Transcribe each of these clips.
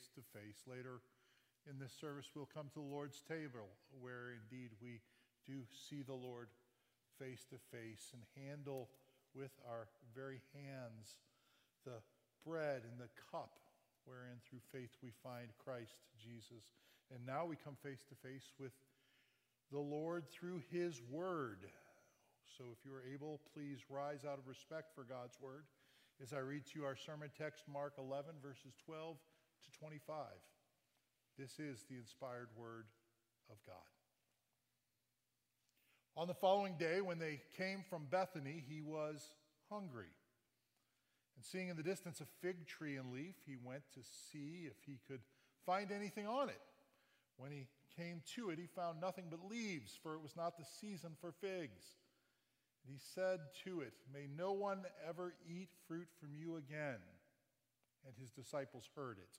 face to face. Later in this service, we'll come to the Lord's table, where indeed we do see the Lord face to face and handle with our very hands the bread and the cup wherein through faith we find Christ Jesus. And now we come face to face with the Lord through his word. So if you are able, please rise out of respect for God's word as I read to you our sermon text, Mark 11, verses 12 to 25. This is the inspired word of God. On the following day, when they came from Bethany, he was hungry. And seeing in the distance a fig tree and leaf, he went to see if he could find anything on it. When he came to it, he found nothing but leaves, for it was not the season for figs. And he said to it, May no one ever eat fruit from you again. And his disciples heard it.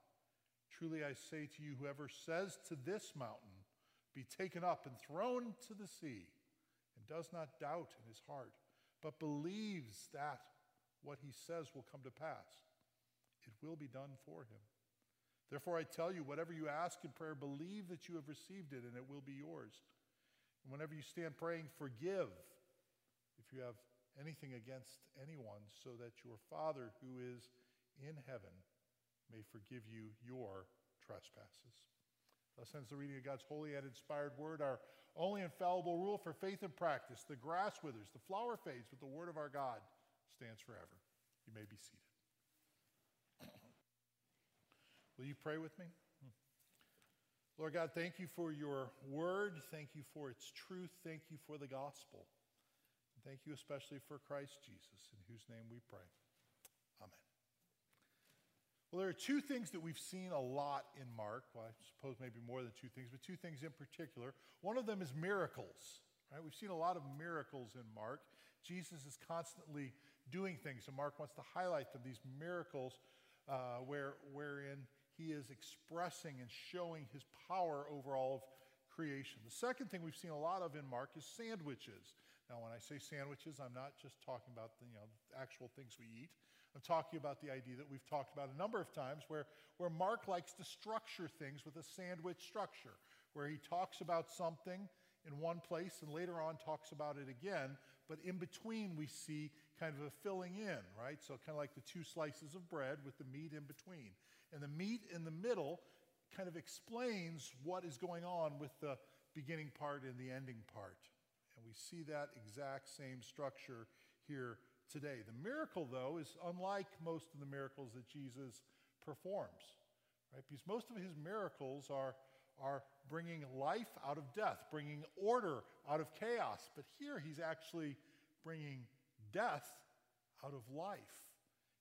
Truly I say to you, whoever says to this mountain, Be taken up and thrown to the sea, and does not doubt in his heart, but believes that what he says will come to pass, it will be done for him. Therefore, I tell you, whatever you ask in prayer, believe that you have received it, and it will be yours. And whenever you stand praying, forgive if you have anything against anyone, so that your Father who is in heaven may forgive you your trespasses. Thus ends the reading of God's holy and inspired word, our only infallible rule for faith and practice. The grass withers, the flower fades, but the word of our God stands forever. You may be seated. Will you pray with me? Lord God, thank you for your word. Thank you for its truth. Thank you for the gospel. Thank you especially for Christ Jesus, in whose name we pray. Well, there are two things that we've seen a lot in Mark. Well, I suppose maybe more than two things, but two things in particular. One of them is miracles. Right? We've seen a lot of miracles in Mark. Jesus is constantly doing things, and Mark wants to highlight them, these miracles uh, where, wherein he is expressing and showing his power over all of creation. The second thing we've seen a lot of in Mark is sandwiches. Now, when I say sandwiches, I'm not just talking about the you know, actual things we eat. I'm talking about the idea that we've talked about a number of times where, where Mark likes to structure things with a sandwich structure, where he talks about something in one place and later on talks about it again, but in between we see kind of a filling in, right? So, kind of like the two slices of bread with the meat in between. And the meat in the middle kind of explains what is going on with the beginning part and the ending part. And we see that exact same structure here today. The miracle, though, is unlike most of the miracles that Jesus performs, right? Because most of his miracles are, are bringing life out of death, bringing order out of chaos. But here he's actually bringing death out of life.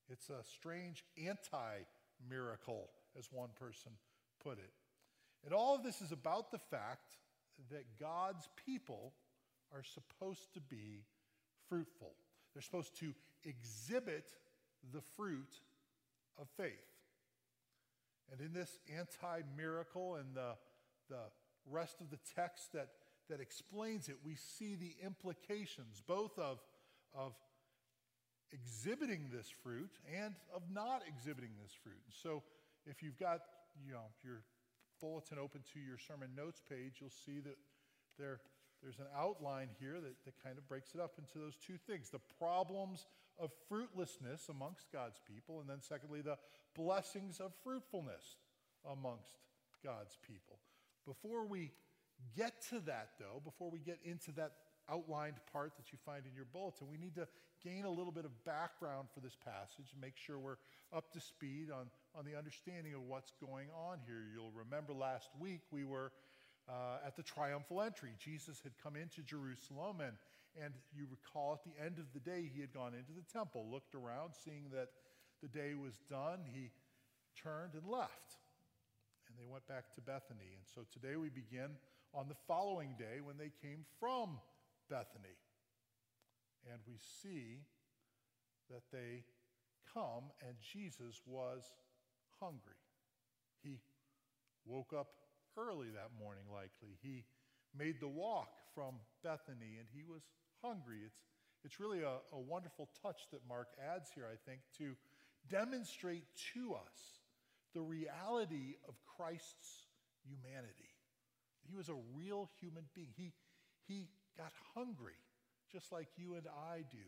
It's a strange anti miracle, as one person put it. And all of this is about the fact that God's people are supposed to be fruitful. They're supposed to exhibit the fruit of faith. And in this anti miracle and the, the rest of the text that, that explains it, we see the implications both of, of exhibiting this fruit and of not exhibiting this fruit. And so if you've got you know, your bulletin open to your sermon notes page, you'll see that there there's an outline here that, that kind of breaks it up into those two things the problems of fruitlessness amongst God's people, and then secondly, the blessings of fruitfulness amongst God's people. Before we get to that, though, before we get into that outlined part that you find in your bulletin, we need to gain a little bit of background for this passage and make sure we're up to speed on, on the understanding of what's going on here. You'll remember last week we were uh, at the triumphal entry. Jesus had come into Jerusalem, and, and you recall at the end of the day, he had gone into the temple, looked around, seeing that the day was done. He turned and left. And they went back to Bethany. And so today we begin on the following day when they came from Bethany. And we see that they come and Jesus was hungry. He woke up early that morning, likely. He made the walk from Bethany and he was hungry. It's, it's really a, a wonderful touch that Mark adds here, I think, to demonstrate to us the reality of Christ's humanity. He was a real human being. He, he got hungry, just like you and I do.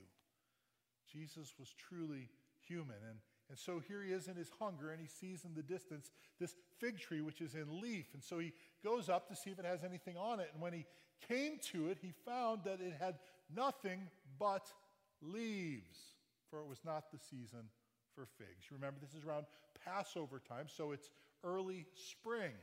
Jesus was truly human. And, and so here he is in his hunger, and he sees in the distance this fig tree, which is in leaf. And so he goes up to see if it has anything on it. And when he came to it, he found that it had nothing but leaves, for it was not the season for figs. Remember, this is around Passover time, so it's early spring,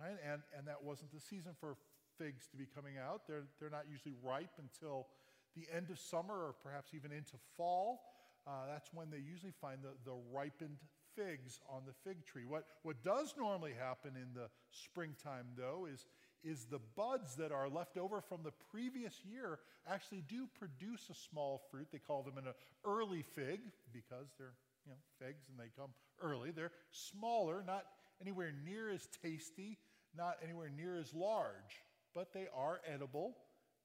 right? And, and that wasn't the season for figs to be coming out. They're, they're not usually ripe until the end of summer or perhaps even into fall. Uh, that's when they usually find the, the ripened figs on the fig tree. What, what does normally happen in the springtime, though, is, is the buds that are left over from the previous year actually do produce a small fruit. They call them an early fig because they're you know, figs and they come early. They're smaller, not anywhere near as tasty, not anywhere near as large, but they are edible.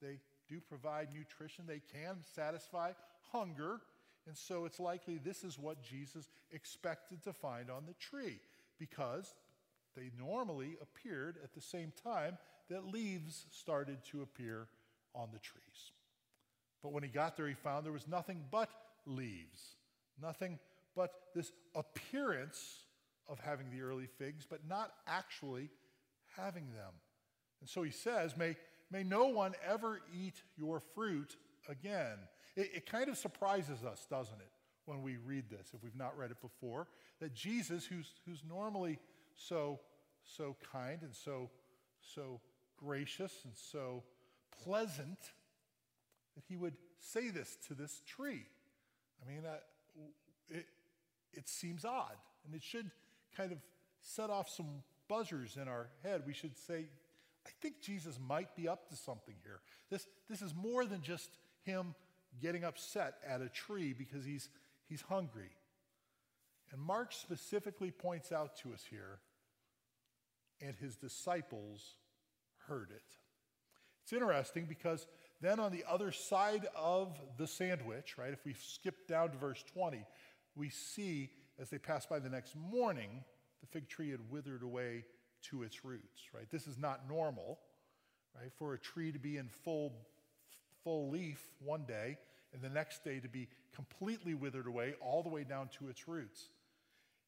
They do provide nutrition. They can satisfy hunger. And so it's likely this is what Jesus expected to find on the tree because they normally appeared at the same time that leaves started to appear on the trees. But when he got there, he found there was nothing but leaves, nothing but this appearance of having the early figs, but not actually having them. And so he says, May, may no one ever eat your fruit again. It, it kind of surprises us, doesn't it, when we read this, if we've not read it before, that Jesus, who's, who's normally so, so kind and so, so gracious and so pleasant, that he would say this to this tree. I mean, uh, it, it seems odd, and it should kind of set off some buzzers in our head. We should say, I think Jesus might be up to something here. This, this is more than just him getting upset at a tree because he's, he's hungry. And Mark specifically points out to us here, and his disciples heard it. It's interesting because then on the other side of the sandwich, right, if we skip down to verse 20, we see as they pass by the next morning, the fig tree had withered away to its roots, right? This is not normal, right? For a tree to be in full, full leaf one day and the next day to be completely withered away all the way down to its roots.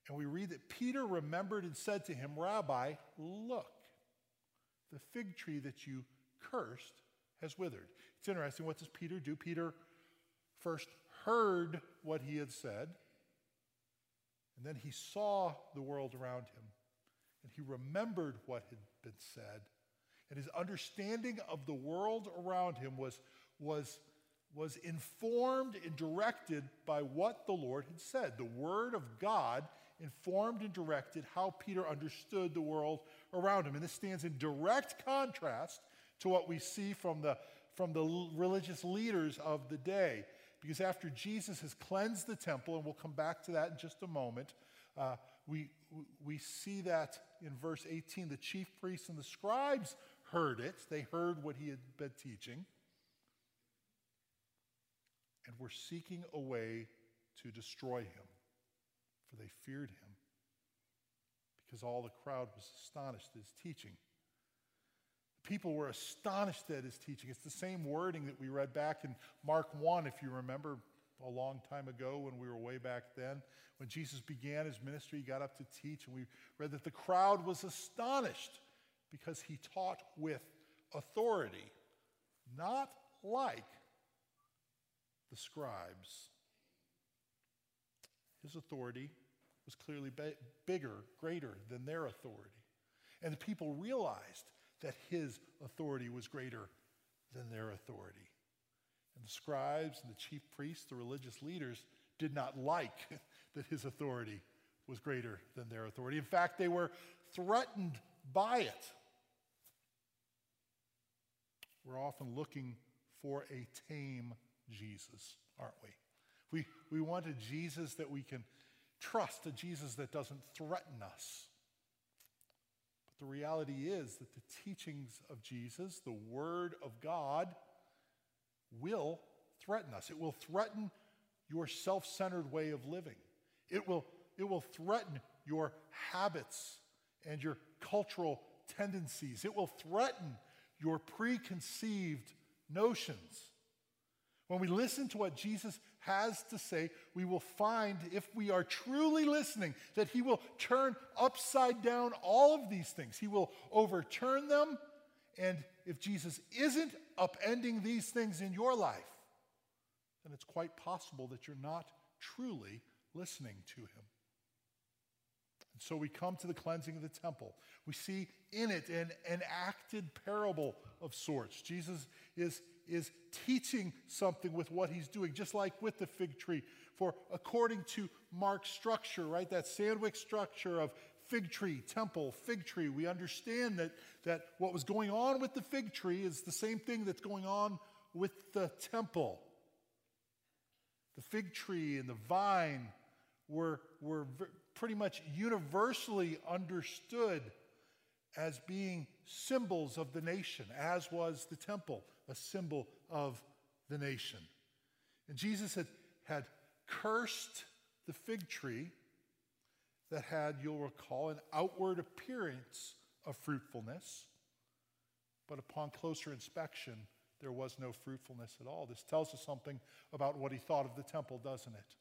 And we read that Peter remembered and said to him, Rabbi, look, the fig tree that you cursed has withered. It's interesting. What does Peter do? Peter first heard what he had said, and then he saw the world around him, and he remembered what had been said. And his understanding of the world around him was, was, was informed and directed by what the Lord had said. The Word of God informed and directed how Peter understood the world around him. And this stands in direct contrast to what we see from the, from the religious leaders of the day. Because after Jesus has cleansed the temple, and we'll come back to that in just a moment, uh, we, we see that in verse 18. The chief priests and the scribes heard it, they heard what he had been teaching, and were seeking a way to destroy him, for they feared him, because all the crowd was astonished at his teaching. The People were astonished at his teaching. It's the same wording that we read back in Mark 1, if you remember, a long time ago when we were way back then. When Jesus began his ministry, he got up to teach, and we read that the crowd was astonished because he taught with authority, not like the scribes. His authority was clearly ba- bigger, greater than their authority. And the people realized that his authority was greater than their authority. And the scribes and the chief priests, the religious leaders, did not like that his authority was greater than their authority. In fact, they were threatened by it. We're often looking for a tame Jesus, aren't we? We, we want a Jesus that we can trust, a Jesus that doesn't threaten us. But the reality is that the teachings of Jesus, the Word of God, will threaten us. It will threaten your self centered way of living. It will, it will threaten your habits and your cultural tendencies. It will threaten your preconceived notions. When we listen to what Jesus has to say, we will find, if we are truly listening, that He will turn upside down all of these things. He will overturn them. And if Jesus isn't upending these things in your life, then it's quite possible that you're not truly listening to Him. And so we come to the cleansing of the temple. We see in it an enacted parable of sorts. Jesus is is teaching something with what he's doing, just like with the fig tree. For according to Mark's structure, right, that sandwich structure of fig tree, temple, fig tree, we understand that, that what was going on with the fig tree is the same thing that's going on with the temple. The fig tree and the vine were, were pretty much universally understood as being symbols of the nation, as was the temple a symbol of the nation. And Jesus had, had cursed the fig tree that had, you'll recall, an outward appearance of fruitfulness. But upon closer inspection, there was no fruitfulness at all. This tells us something about what he thought of the temple, doesn't it?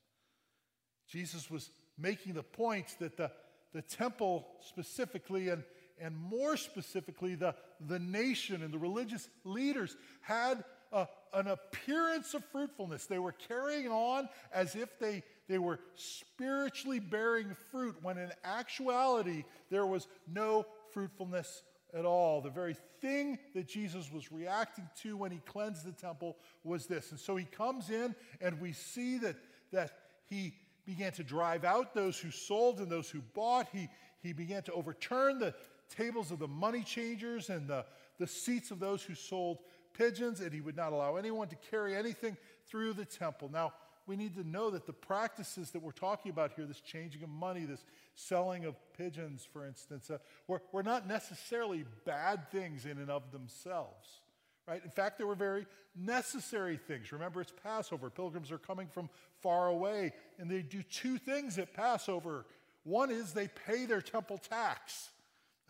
Jesus was making the point that the, the temple specifically and and more specifically, the, the nation and the religious leaders had a, an appearance of fruitfulness. They were carrying on as if they, they were spiritually bearing fruit, when in actuality, there was no fruitfulness at all. The very thing that Jesus was reacting to when he cleansed the temple was this. And so he comes in, and we see that, that he began to drive out those who sold and those who bought. He, he began to overturn the, tables of the money changers and the, the seats of those who sold pigeons, and he would not allow anyone to carry anything through the temple. Now, we need to know that the practices that we're talking about here, this changing of money, this selling of pigeons, for instance, uh, were, were not necessarily bad things in and of themselves. Right? In fact, they were very necessary things. Remember, it's Passover. Pilgrims are coming from far away, and they do two things at Passover. One is they pay their temple tax.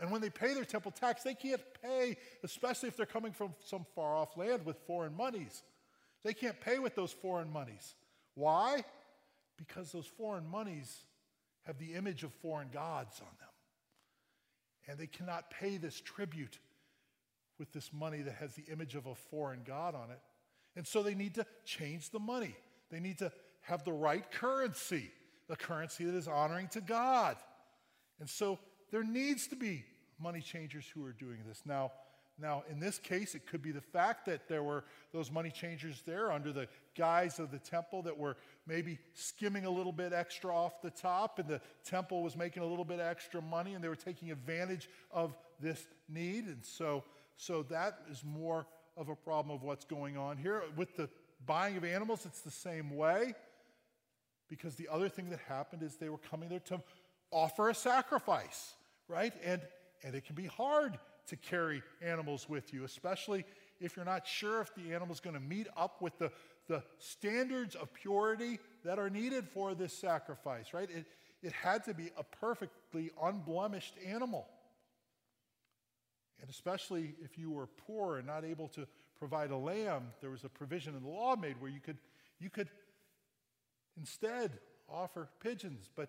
And when they pay their temple tax, they can't pay, especially if they're coming from some far off land with foreign monies. They can't pay with those foreign monies. Why? Because those foreign monies have the image of foreign gods on them. And they cannot pay this tribute with this money that has the image of a foreign god on it. And so they need to change the money. They need to have the right currency, the currency that is honoring to God. And so there needs to be money changers who are doing this. Now, now, in this case, it could be the fact that there were those money changers there under the guise of the temple that were maybe skimming a little bit extra off the top, and the temple was making a little bit extra money, and they were taking advantage of this need. And so, so that is more of a problem of what's going on here. With the buying of animals, it's the same way, because the other thing that happened is they were coming there to offer a sacrifice right? And, and it can be hard to carry animals with you, especially if you're not sure if the animal's going to meet up with the, the standards of purity that are needed for this sacrifice, right? It, it had to be a perfectly unblemished animal. And especially if you were poor and not able to provide a lamb, there was a provision in the law made where you could, you could instead offer pigeons, but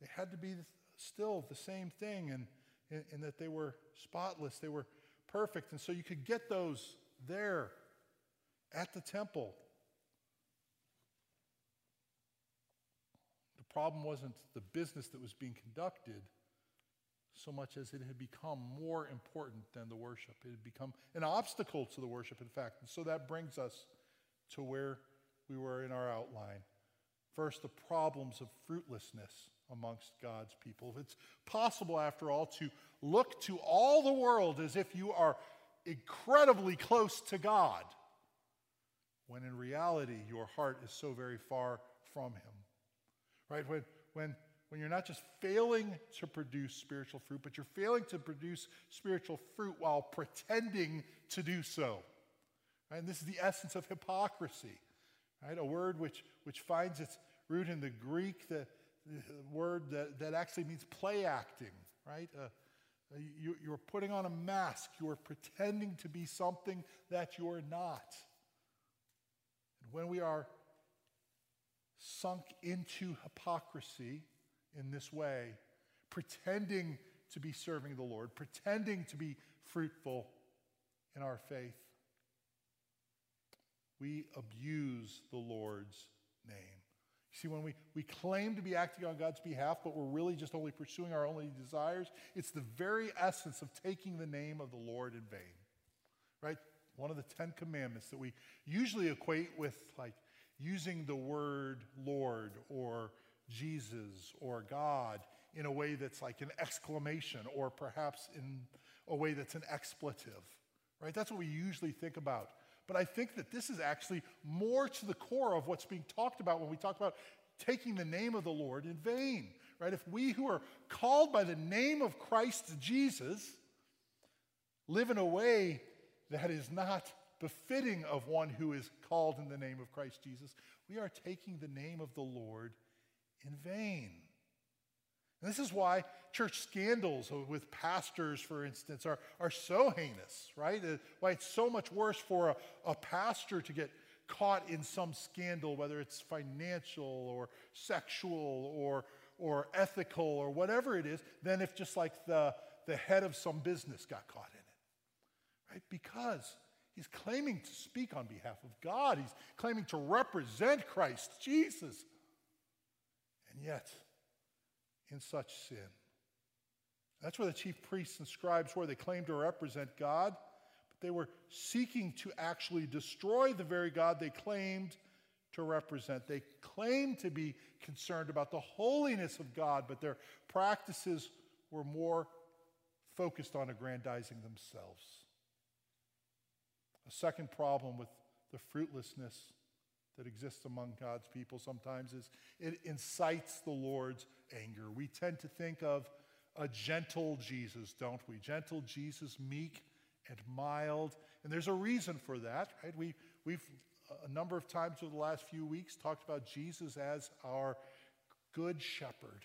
they had to be still the same thing and in, in that they were spotless, they were perfect. And so you could get those there at the temple. The problem wasn't the business that was being conducted so much as it had become more important than the worship. It had become an obstacle to the worship, in fact. And so that brings us to where we were in our outline. First, the problems of fruitlessness amongst God's people. It's possible, after all, to look to all the world as if you are incredibly close to God, when in reality your heart is so very far from Him. Right? When, when, when you're not just failing to produce spiritual fruit, but you're failing to produce spiritual fruit while pretending to do so. Right? And this is the essence of hypocrisy. Right? A word which, which finds its root in the Greek, the word that, that actually means play acting, right? Uh, uh you, you're putting on a mask. You're pretending to be something that you're not. And when we are sunk into hypocrisy in this way, pretending to be serving the Lord, pretending to be fruitful in our faith, we abuse the Lord's name. See, when we, we claim to be acting on God's behalf, but we're really just only pursuing our only desires, it's the very essence of taking the name of the Lord in vain. Right? One of the Ten Commandments that we usually equate with like using the word Lord or Jesus or God in a way that's like an exclamation or perhaps in a way that's an expletive. Right? That's what we usually think about. But I think that this is actually more to the core of what's being talked about when we talk about taking the name of the Lord in vain, right? If we who are called by the name of Christ Jesus live in a way that is not befitting of one who is called in the name of Christ Jesus, we are taking the name of the Lord in vain. This is why church scandals with pastors, for instance, are, are so heinous, right? Uh, why it's so much worse for a, a pastor to get caught in some scandal, whether it's financial or sexual or, or ethical or whatever it is, than if just like the, the head of some business got caught in it, right? Because he's claiming to speak on behalf of God, he's claiming to represent Christ Jesus. And yet, in such sin. That's where the chief priests and scribes were. They claimed to represent God, but they were seeking to actually destroy the very God they claimed to represent. They claimed to be concerned about the holiness of God, but their practices were more focused on aggrandizing themselves. A second problem with the fruitlessness that exists among God's people sometimes is it incites the Lord's anger. We tend to think of a gentle Jesus, don't we? Gentle Jesus, meek and mild. And there's a reason for that, right? We, we've uh, a number of times over the last few weeks talked about Jesus as our good shepherd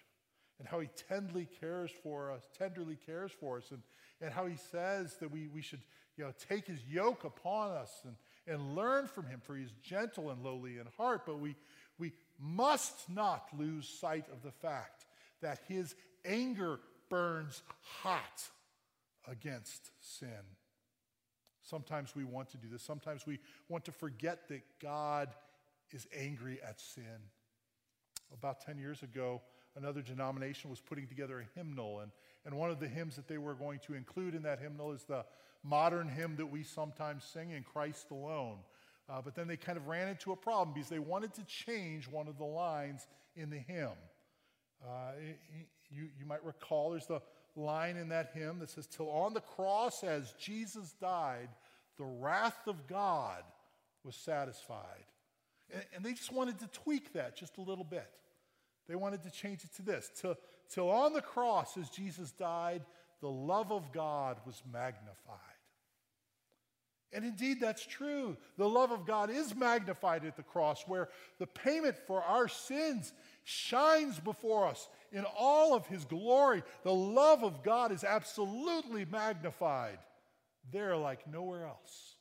and how he tenderly cares for us, tenderly cares for us, and, and how he says that we, we should you know, take his yoke upon us and, and learn from him, for he is gentle and lowly in heart. But we, we must not lose sight of the fact that his anger burns hot against sin. Sometimes we want to do this. Sometimes we want to forget that God is angry at sin. About 10 years ago, another denomination was putting together a hymnal, and, and one of the hymns that they were going to include in that hymnal is the modern hymn that we sometimes sing in Christ alone. Uh, but then they kind of ran into a problem because they wanted to change one of the lines in the hymn. Uh, you, you might recall there's the line in that hymn that says, Till on the cross as Jesus died, the wrath of God was satisfied. And, and they just wanted to tweak that just a little bit. They wanted to change it to this Till, till on the cross as Jesus died, the love of God was magnified. And indeed, that's true. The love of God is magnified at the cross, where the payment for our sins shines before us in all of his glory. The love of God is absolutely magnified there like nowhere else.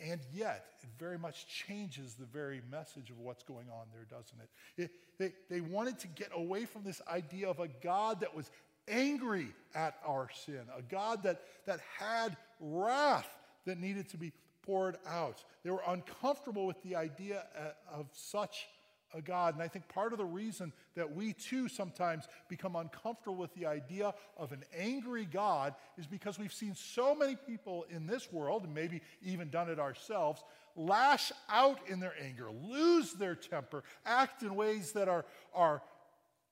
And yet, it very much changes the very message of what's going on there, doesn't it? it they, they wanted to get away from this idea of a God that was angry at our sin, a God that, that had wrath that needed to be poured out. They were uncomfortable with the idea uh, of such a God. And I think part of the reason that we too sometimes become uncomfortable with the idea of an angry God is because we've seen so many people in this world, and maybe even done it ourselves, lash out in their anger, lose their temper, act in ways that are, are,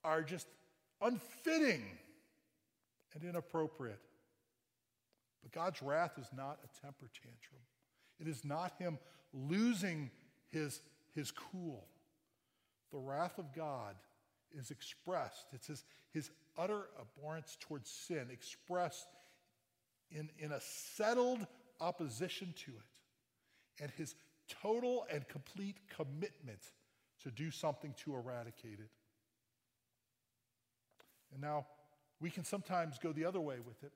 are just unfitting and inappropriate. But God's wrath is not a temper tantrum. It is not him losing his, his cool. The wrath of God is expressed. It's his, his utter abhorrence towards sin, expressed in, in a settled opposition to it, and his total and complete commitment to do something to eradicate it. And now, we can sometimes go the other way with it,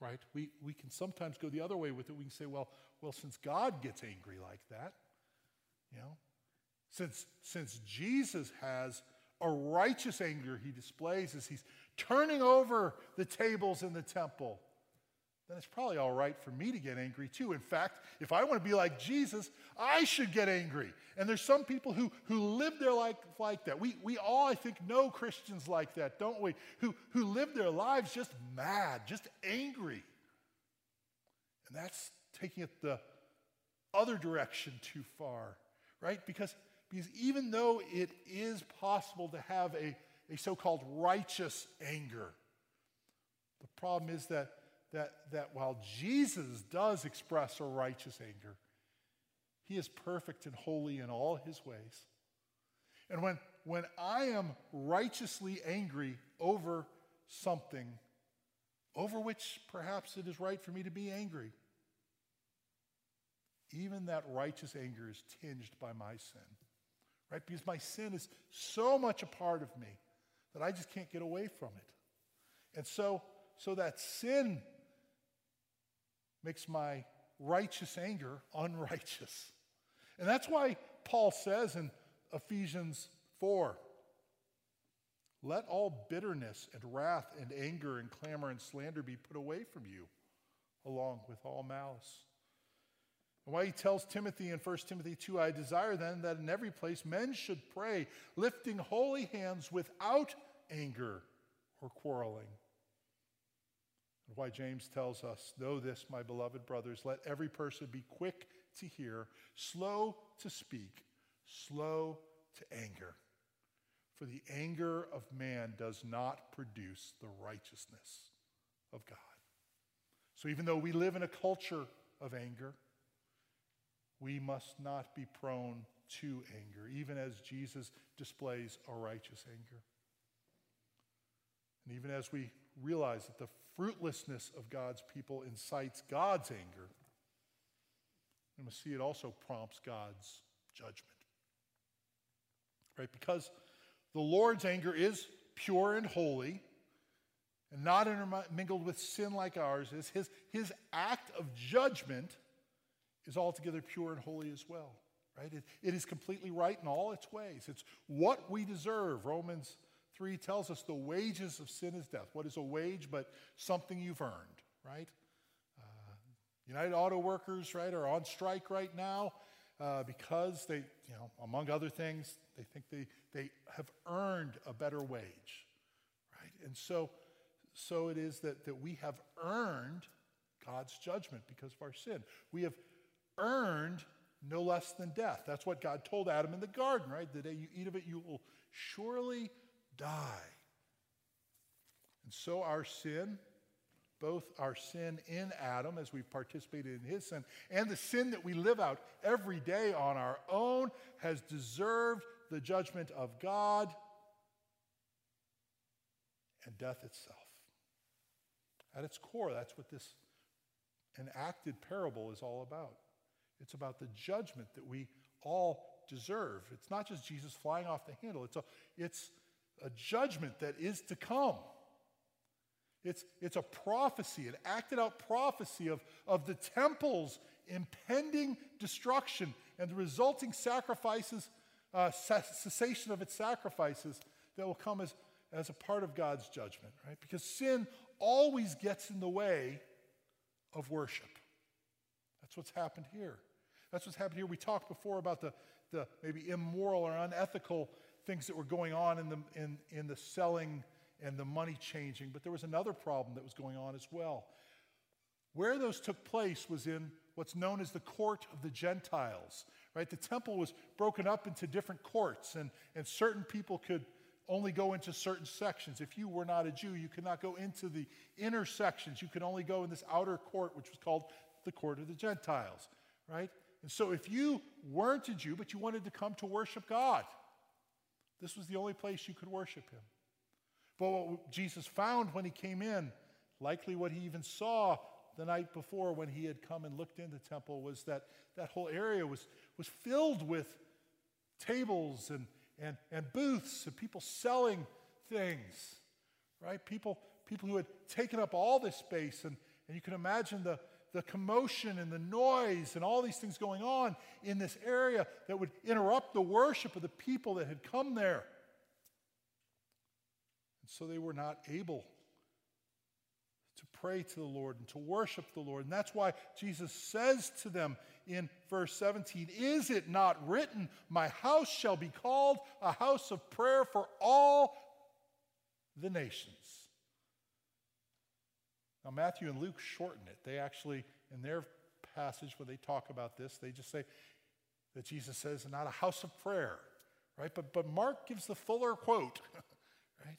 right? We, we can sometimes go the other way with it. We can say, well, well, since God gets angry like that, you know, since, since Jesus has a righteous anger he displays as he's turning over the tables in the temple, then it's probably all right for me to get angry too. In fact, if I want to be like Jesus, I should get angry. And there's some people who, who live their life like that. We, we all, I think, know Christians like that, don't we? Who, who live their lives just mad, just angry. And that's taking it the other direction too far, right? Because because even though it is possible to have a, a so called righteous anger, the problem is that, that, that while Jesus does express a righteous anger, he is perfect and holy in all his ways. And when, when I am righteously angry over something over which perhaps it is right for me to be angry, even that righteous anger is tinged by my sin right? Because my sin is so much a part of me that I just can't get away from it. And so, so that sin makes my righteous anger unrighteous. And that's why Paul says in Ephesians 4 let all bitterness and wrath and anger and clamor and slander be put away from you, along with all malice. And why he tells Timothy in 1 Timothy 2 I desire then that in every place men should pray, lifting holy hands without anger or quarreling. Why James tells us, Know this, my beloved brothers, let every person be quick to hear, slow to speak, slow to anger. For the anger of man does not produce the righteousness of God. So even though we live in a culture of anger, we must not be prone to anger, even as Jesus displays a righteous anger. And even as we realize that the fruitlessness of God's people incites God's anger, And we see it also prompts God's judgment. Right? Because the Lord's anger is pure and holy and not intermingled with sin like ours is his, his act of judgment is altogether pure and holy as well, right? It, it is completely right in all its ways. It's what we deserve. Romans 3 tells us the wages of sin is death. What is a wage but something you've earned, right? Uh, United Auto Workers, right, are on strike right now uh, because they, you know, among other things, they think they, they have earned a better wage, right? And so, so it is that, that we have earned God's judgment because of our sin. We have earned no less than death. That's what God told Adam in the garden, right? The day you eat of it, you will surely die. And so our sin, both our sin in Adam as we participated in his sin, and the sin that we live out every day on our own, has deserved the judgment of God and death itself. At its core, that's what this enacted parable is all about. It's about the judgment that we all deserve. It's not just Jesus flying off the handle, it's a, it's a judgment that is to come. It's, it's a prophecy, an acted out prophecy of, of the temples impending destruction and the resulting sacrifices, uh, cessation of its sacrifices that will come as, as a part of God's judgment, right? Because sin always gets in the way of worship. That's what's happened here. That's what's happened here. We talked before about the, the maybe immoral or unethical things that were going on in the, in, in the selling and the money changing, but there was another problem that was going on as well. Where those took place was in what's known as the court of the Gentiles, right? The temple was broken up into different courts, and, and certain people could only go into certain sections. If you were not a Jew, you could not go into the inner sections. You could only go in this outer court, which was called the court of the Gentiles, right? And so if you weren't a Jew, but you wanted to come to worship God, this was the only place you could worship Him. But what Jesus found when He came in, likely what He even saw the night before when He had come and looked in the temple, was that that whole area was, was filled with tables and, and, and booths and people selling things, right? People, people who had taken up all this space. And, and you can imagine the, the commotion and the noise and all these things going on in this area that would interrupt the worship of the people that had come there. And so they were not able to pray to the Lord and to worship the Lord. And that's why Jesus says to them in verse 17 Is it not written, My house shall be called a house of prayer for all the nations? Now, Matthew and Luke shorten it. They actually, in their passage where they talk about this, they just say that Jesus says, not a house of prayer, right? But, but Mark gives the fuller quote, right?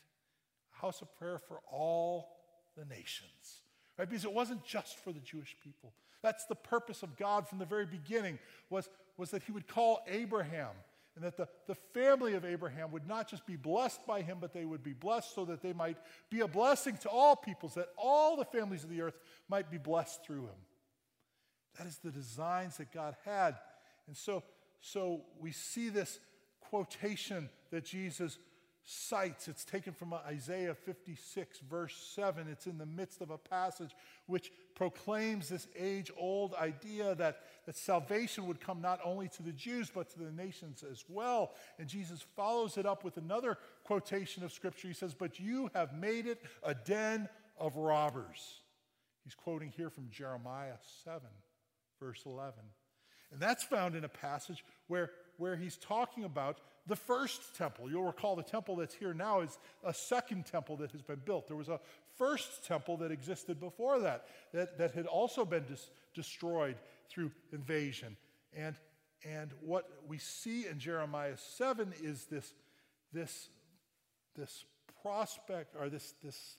A house of prayer for all the nations, right? Because it wasn't just for the Jewish people. That's the purpose of God from the very beginning, was, was that he would call Abraham and that the, the family of Abraham would not just be blessed by him, but they would be blessed so that they might be a blessing to all peoples, that all the families of the earth might be blessed through him. That is the designs that God had. And so, so we see this quotation that Jesus cites. It's taken from Isaiah 56, verse 7. It's in the midst of a passage which proclaims this age old idea that, that salvation would come not only to the Jews, but to the nations as well. And Jesus follows it up with another quotation of Scripture. He says, But you have made it a den of robbers. He's quoting here from Jeremiah 7, verse 11. And that's found in a passage where, where he's talking about the first temple. You'll recall the temple that's here now is a second temple that has been built. There was a first temple that existed before that, that, that had also been destroyed through invasion. And, and what we see in Jeremiah 7 is this, this, this prospect or this, this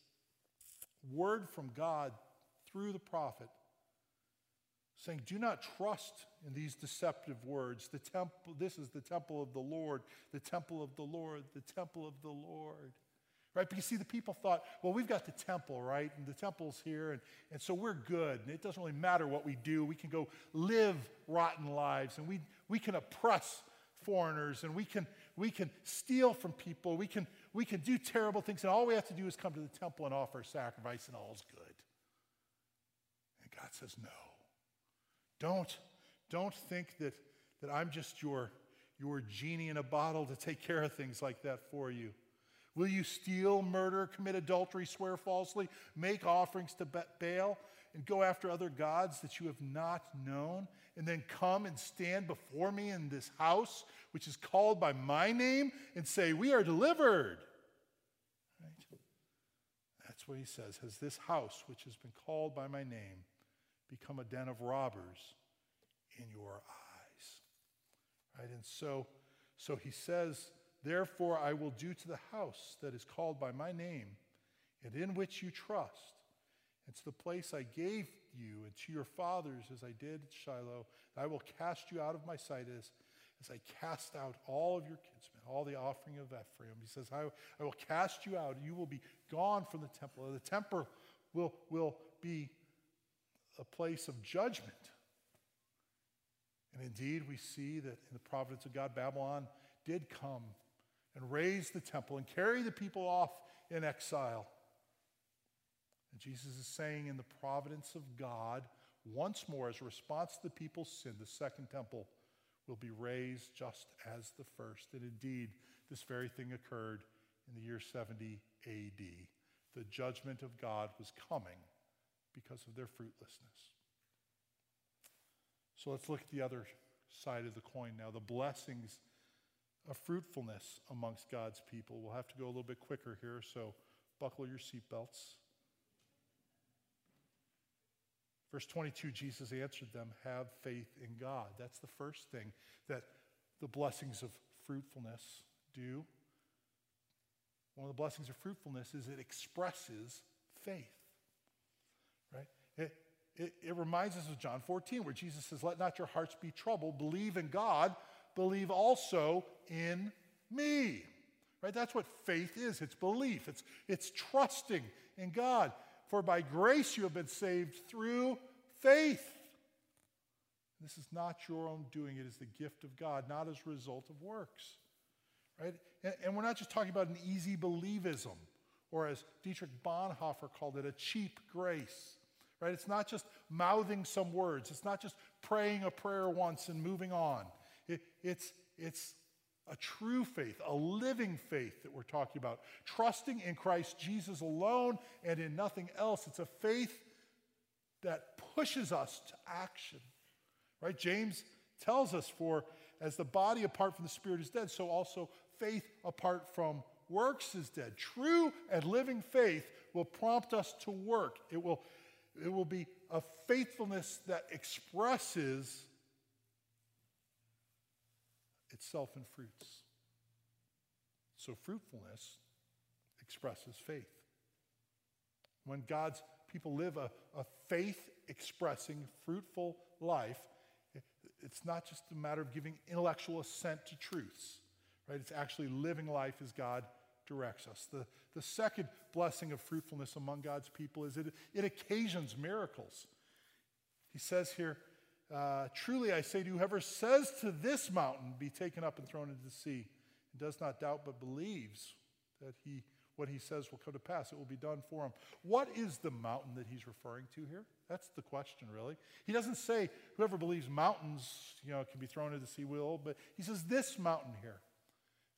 word from God through the prophet saying, Do not trust in these deceptive words. The temple, this is the temple of the Lord, the temple of the Lord, the temple of the Lord. Right? Because see, the people thought, well, we've got the temple, right? And the temple's here, and, and so we're good. And it doesn't really matter what we do. We can go live rotten lives, and we, we can oppress foreigners, and we can, we can steal from people. We can, we can do terrible things, and all we have to do is come to the temple and offer a sacrifice, and all's good. And God says, no. Don't, don't think that, that I'm just your, your genie in a bottle to take care of things like that for you. Will you steal, murder, commit adultery, swear falsely, make offerings to Baal, and go after other gods that you have not known, and then come and stand before me in this house, which is called by my name, and say, We are delivered? Right? That's what he says. Has this house, which has been called by my name, become a den of robbers in your eyes. Right? And so, so he says, Therefore, I will do to the house that is called by my name, and in which you trust, to the place I gave you and to your fathers as I did at Shiloh, I will cast you out of my sight as, as I cast out all of your kinsmen, all the offering of Ephraim. He says, I, I will cast you out, you will be gone from the temple. The temple will, will be a place of judgment. And indeed, we see that in the providence of God, Babylon did come and raze the temple and carry the people off in exile. And Jesus is saying, in the providence of God, once more as a response to the people's sin, the second temple will be razed just as the first. And indeed, this very thing occurred in the year 70 AD. The judgment of God was coming because of their fruitlessness. So let's look at the other side of the coin now the blessings of fruitfulness amongst God's people. We'll have to go a little bit quicker here, so buckle your seatbelts. Verse 22, Jesus answered them, Have faith in God. That's the first thing that the blessings of fruitfulness do. One of the blessings of fruitfulness is it expresses faith? It, it, it, reminds us of John 14, where Jesus says, Let not your hearts be troubled. Believe in God, believe also in me. Right? That's what faith is. It's belief, it's, it's trusting in God. For by grace you have been saved through faith. This is not your own doing, it is the gift of God, not as a result of works. Right? And, and we're not just talking about an easy believism, or as Dietrich Bonhoeffer called it, a cheap grace. Right? It's not just mouthing some words. It's not just praying a prayer once and moving on. It, it's, it's a true faith, a living faith that we're talking about, trusting in Christ Jesus alone and in nothing else. It's a faith that pushes us to action. Right? James tells us for as the body apart from the spirit is dead, so also faith apart from works is dead. True and living faith will prompt us to work. It will, it will be a faithfulness that expresses itself in fruits. So, fruitfulness expresses faith. When God's people live a, a faith expressing, fruitful life, it's not just a matter of giving intellectual assent to truths, right? It's actually living life as God directs us. The, the second blessing of fruitfulness among God's people is it, it occasions miracles. He says here, uh, Truly I say to whoever says to this mountain, be taken up and thrown into the sea, and does not doubt but believes that he, what he says will come to pass, it will be done for him. What is the mountain that he's referring to here? That's the question, really. He doesn't say whoever believes mountains, you know, can be thrown into the sea will, but he says this mountain here.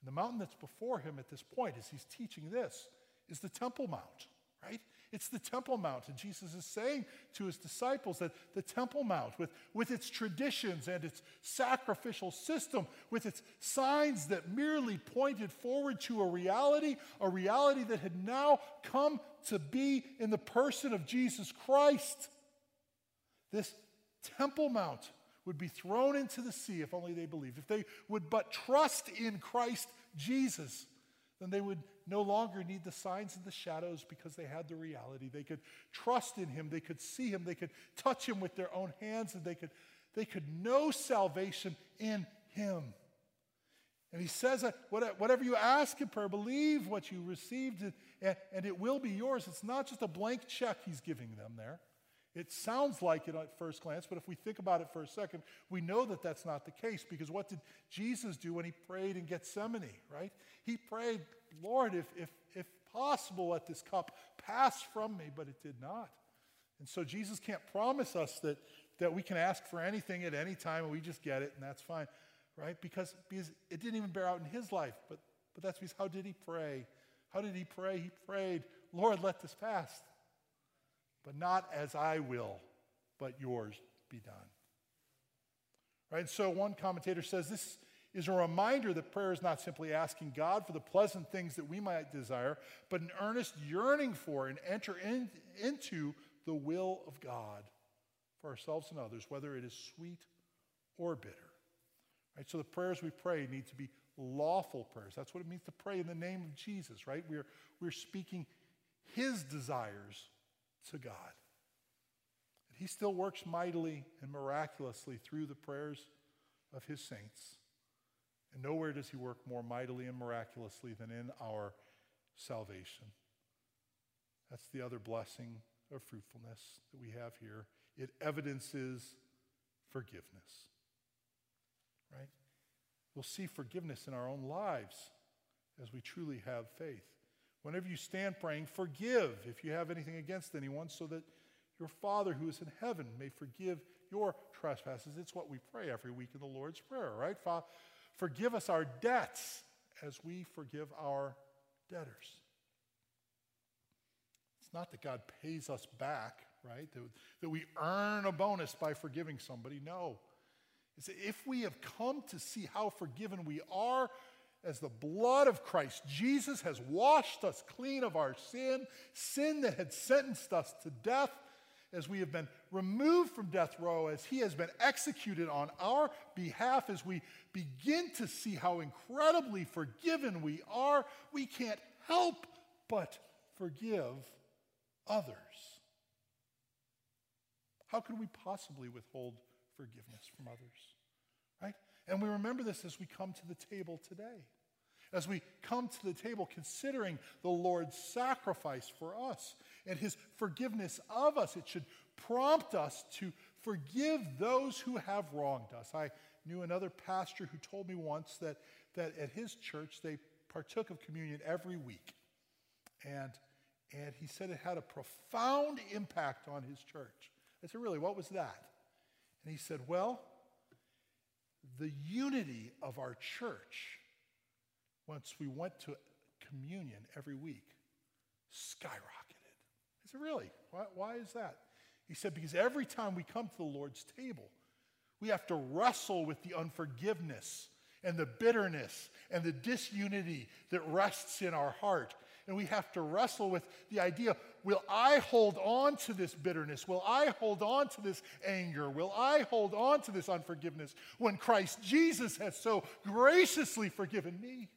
And the mountain that's before him at this point, as he's teaching this, is the Temple Mount, right? It's the Temple Mount. And Jesus is saying to his disciples that the Temple Mount, with, with its traditions and its sacrificial system, with its signs that merely pointed forward to a reality, a reality that had now come to be in the person of Jesus Christ, this Temple Mount would be thrown into the sea if only they believed. If they would but trust in Christ Jesus, then they would no longer need the signs and the shadows because they had the reality. They could trust in him, they could see him, they could touch him with their own hands, and they could, they could know salvation in him. And he says that whatever you ask in prayer, believe what you received, and it will be yours. It's not just a blank check he's giving them there. It sounds like it at first glance, but if we think about it for a second, we know that that's not the case because what did Jesus do when he prayed in Gethsemane, right? He prayed, Lord, if, if, if possible, let this cup pass from me, but it did not. And so Jesus can't promise us that, that we can ask for anything at any time and we just get it and that's fine, right? Because, because it didn't even bear out in his life. But, but that's because how did he pray? How did he pray? He prayed, Lord, let this pass but not as I will, but yours be done. Right? So one commentator says this is a reminder that prayer is not simply asking God for the pleasant things that we might desire, but an earnest yearning for and enter in, into the will of God for ourselves and others, whether it is sweet or bitter. Right? So the prayers we pray need to be lawful prayers. That's what it means to pray in the name of Jesus, right? We're, we're speaking his desires to God. And he still works mightily and miraculously through the prayers of his saints. And nowhere does he work more mightily and miraculously than in our salvation. That's the other blessing of fruitfulness that we have here. It evidences forgiveness. Right? We'll see forgiveness in our own lives as we truly have faith. Whenever you stand praying, forgive if you have anything against anyone, so that your Father who is in heaven may forgive your trespasses. It's what we pray every week in the Lord's Prayer, right? Fa- forgive us our debts as we forgive our debtors. It's not that God pays us back, right? That, that we earn a bonus by forgiving somebody. No. It's that if we have come to see how forgiven we are, as the blood of Christ Jesus has washed us clean of our sin, sin that had sentenced us to death, as we have been removed from death row, as he has been executed on our behalf, as we begin to see how incredibly forgiven we are, we can't help but forgive others. How could we possibly withhold forgiveness from others? And we remember this as we come to the table today. As we come to the table considering the Lord's sacrifice for us and his forgiveness of us, it should prompt us to forgive those who have wronged us. I knew another pastor who told me once that, that at his church they partook of communion every week. And, and he said it had a profound impact on his church. I said, Really, what was that? And he said, Well, the unity of our church, once we went to communion every week, skyrocketed. I said, Really? Why, why is that? He said, Because every time we come to the Lord's table, we have to wrestle with the unforgiveness and the bitterness and the disunity that rests in our heart. And we have to wrestle with the idea will I hold on to this bitterness? Will I hold on to this anger? Will I hold on to this unforgiveness when Christ Jesus has so graciously forgiven me?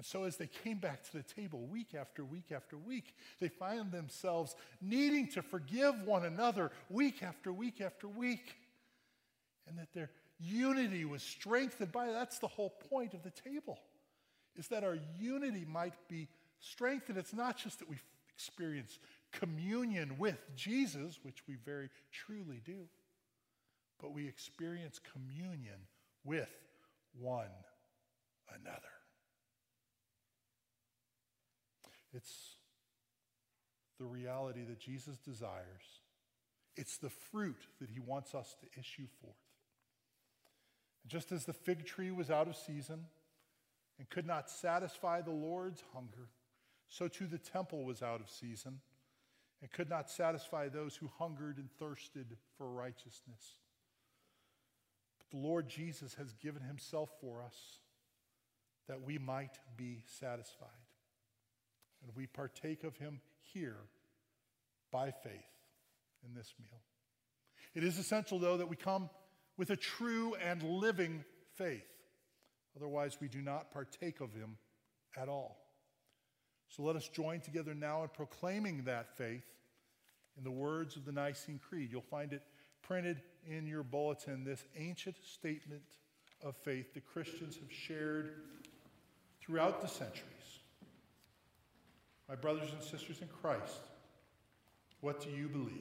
And so, as they came back to the table week after week after week, they find themselves needing to forgive one another week after week after week. And that their unity was strengthened by that's the whole point of the table, is that our unity might be strengthened. It's not just that we experience communion with Jesus, which we very truly do, but we experience communion with one another. It's the reality that Jesus desires. It's the fruit that he wants us to issue forth. Just as the fig tree was out of season and could not satisfy the Lord's hunger, so too the temple was out of season and could not satisfy those who hungered and thirsted for righteousness. But the Lord Jesus has given himself for us that we might be satisfied. And we partake of him here by faith in this meal. It is essential, though, that we come with a true and living faith. Otherwise, we do not partake of him at all. So let us join together now in proclaiming that faith in the words of the Nicene Creed. You'll find it printed in your bulletin, this ancient statement of faith that Christians have shared throughout the centuries. My brothers and sisters in Christ, what do you believe?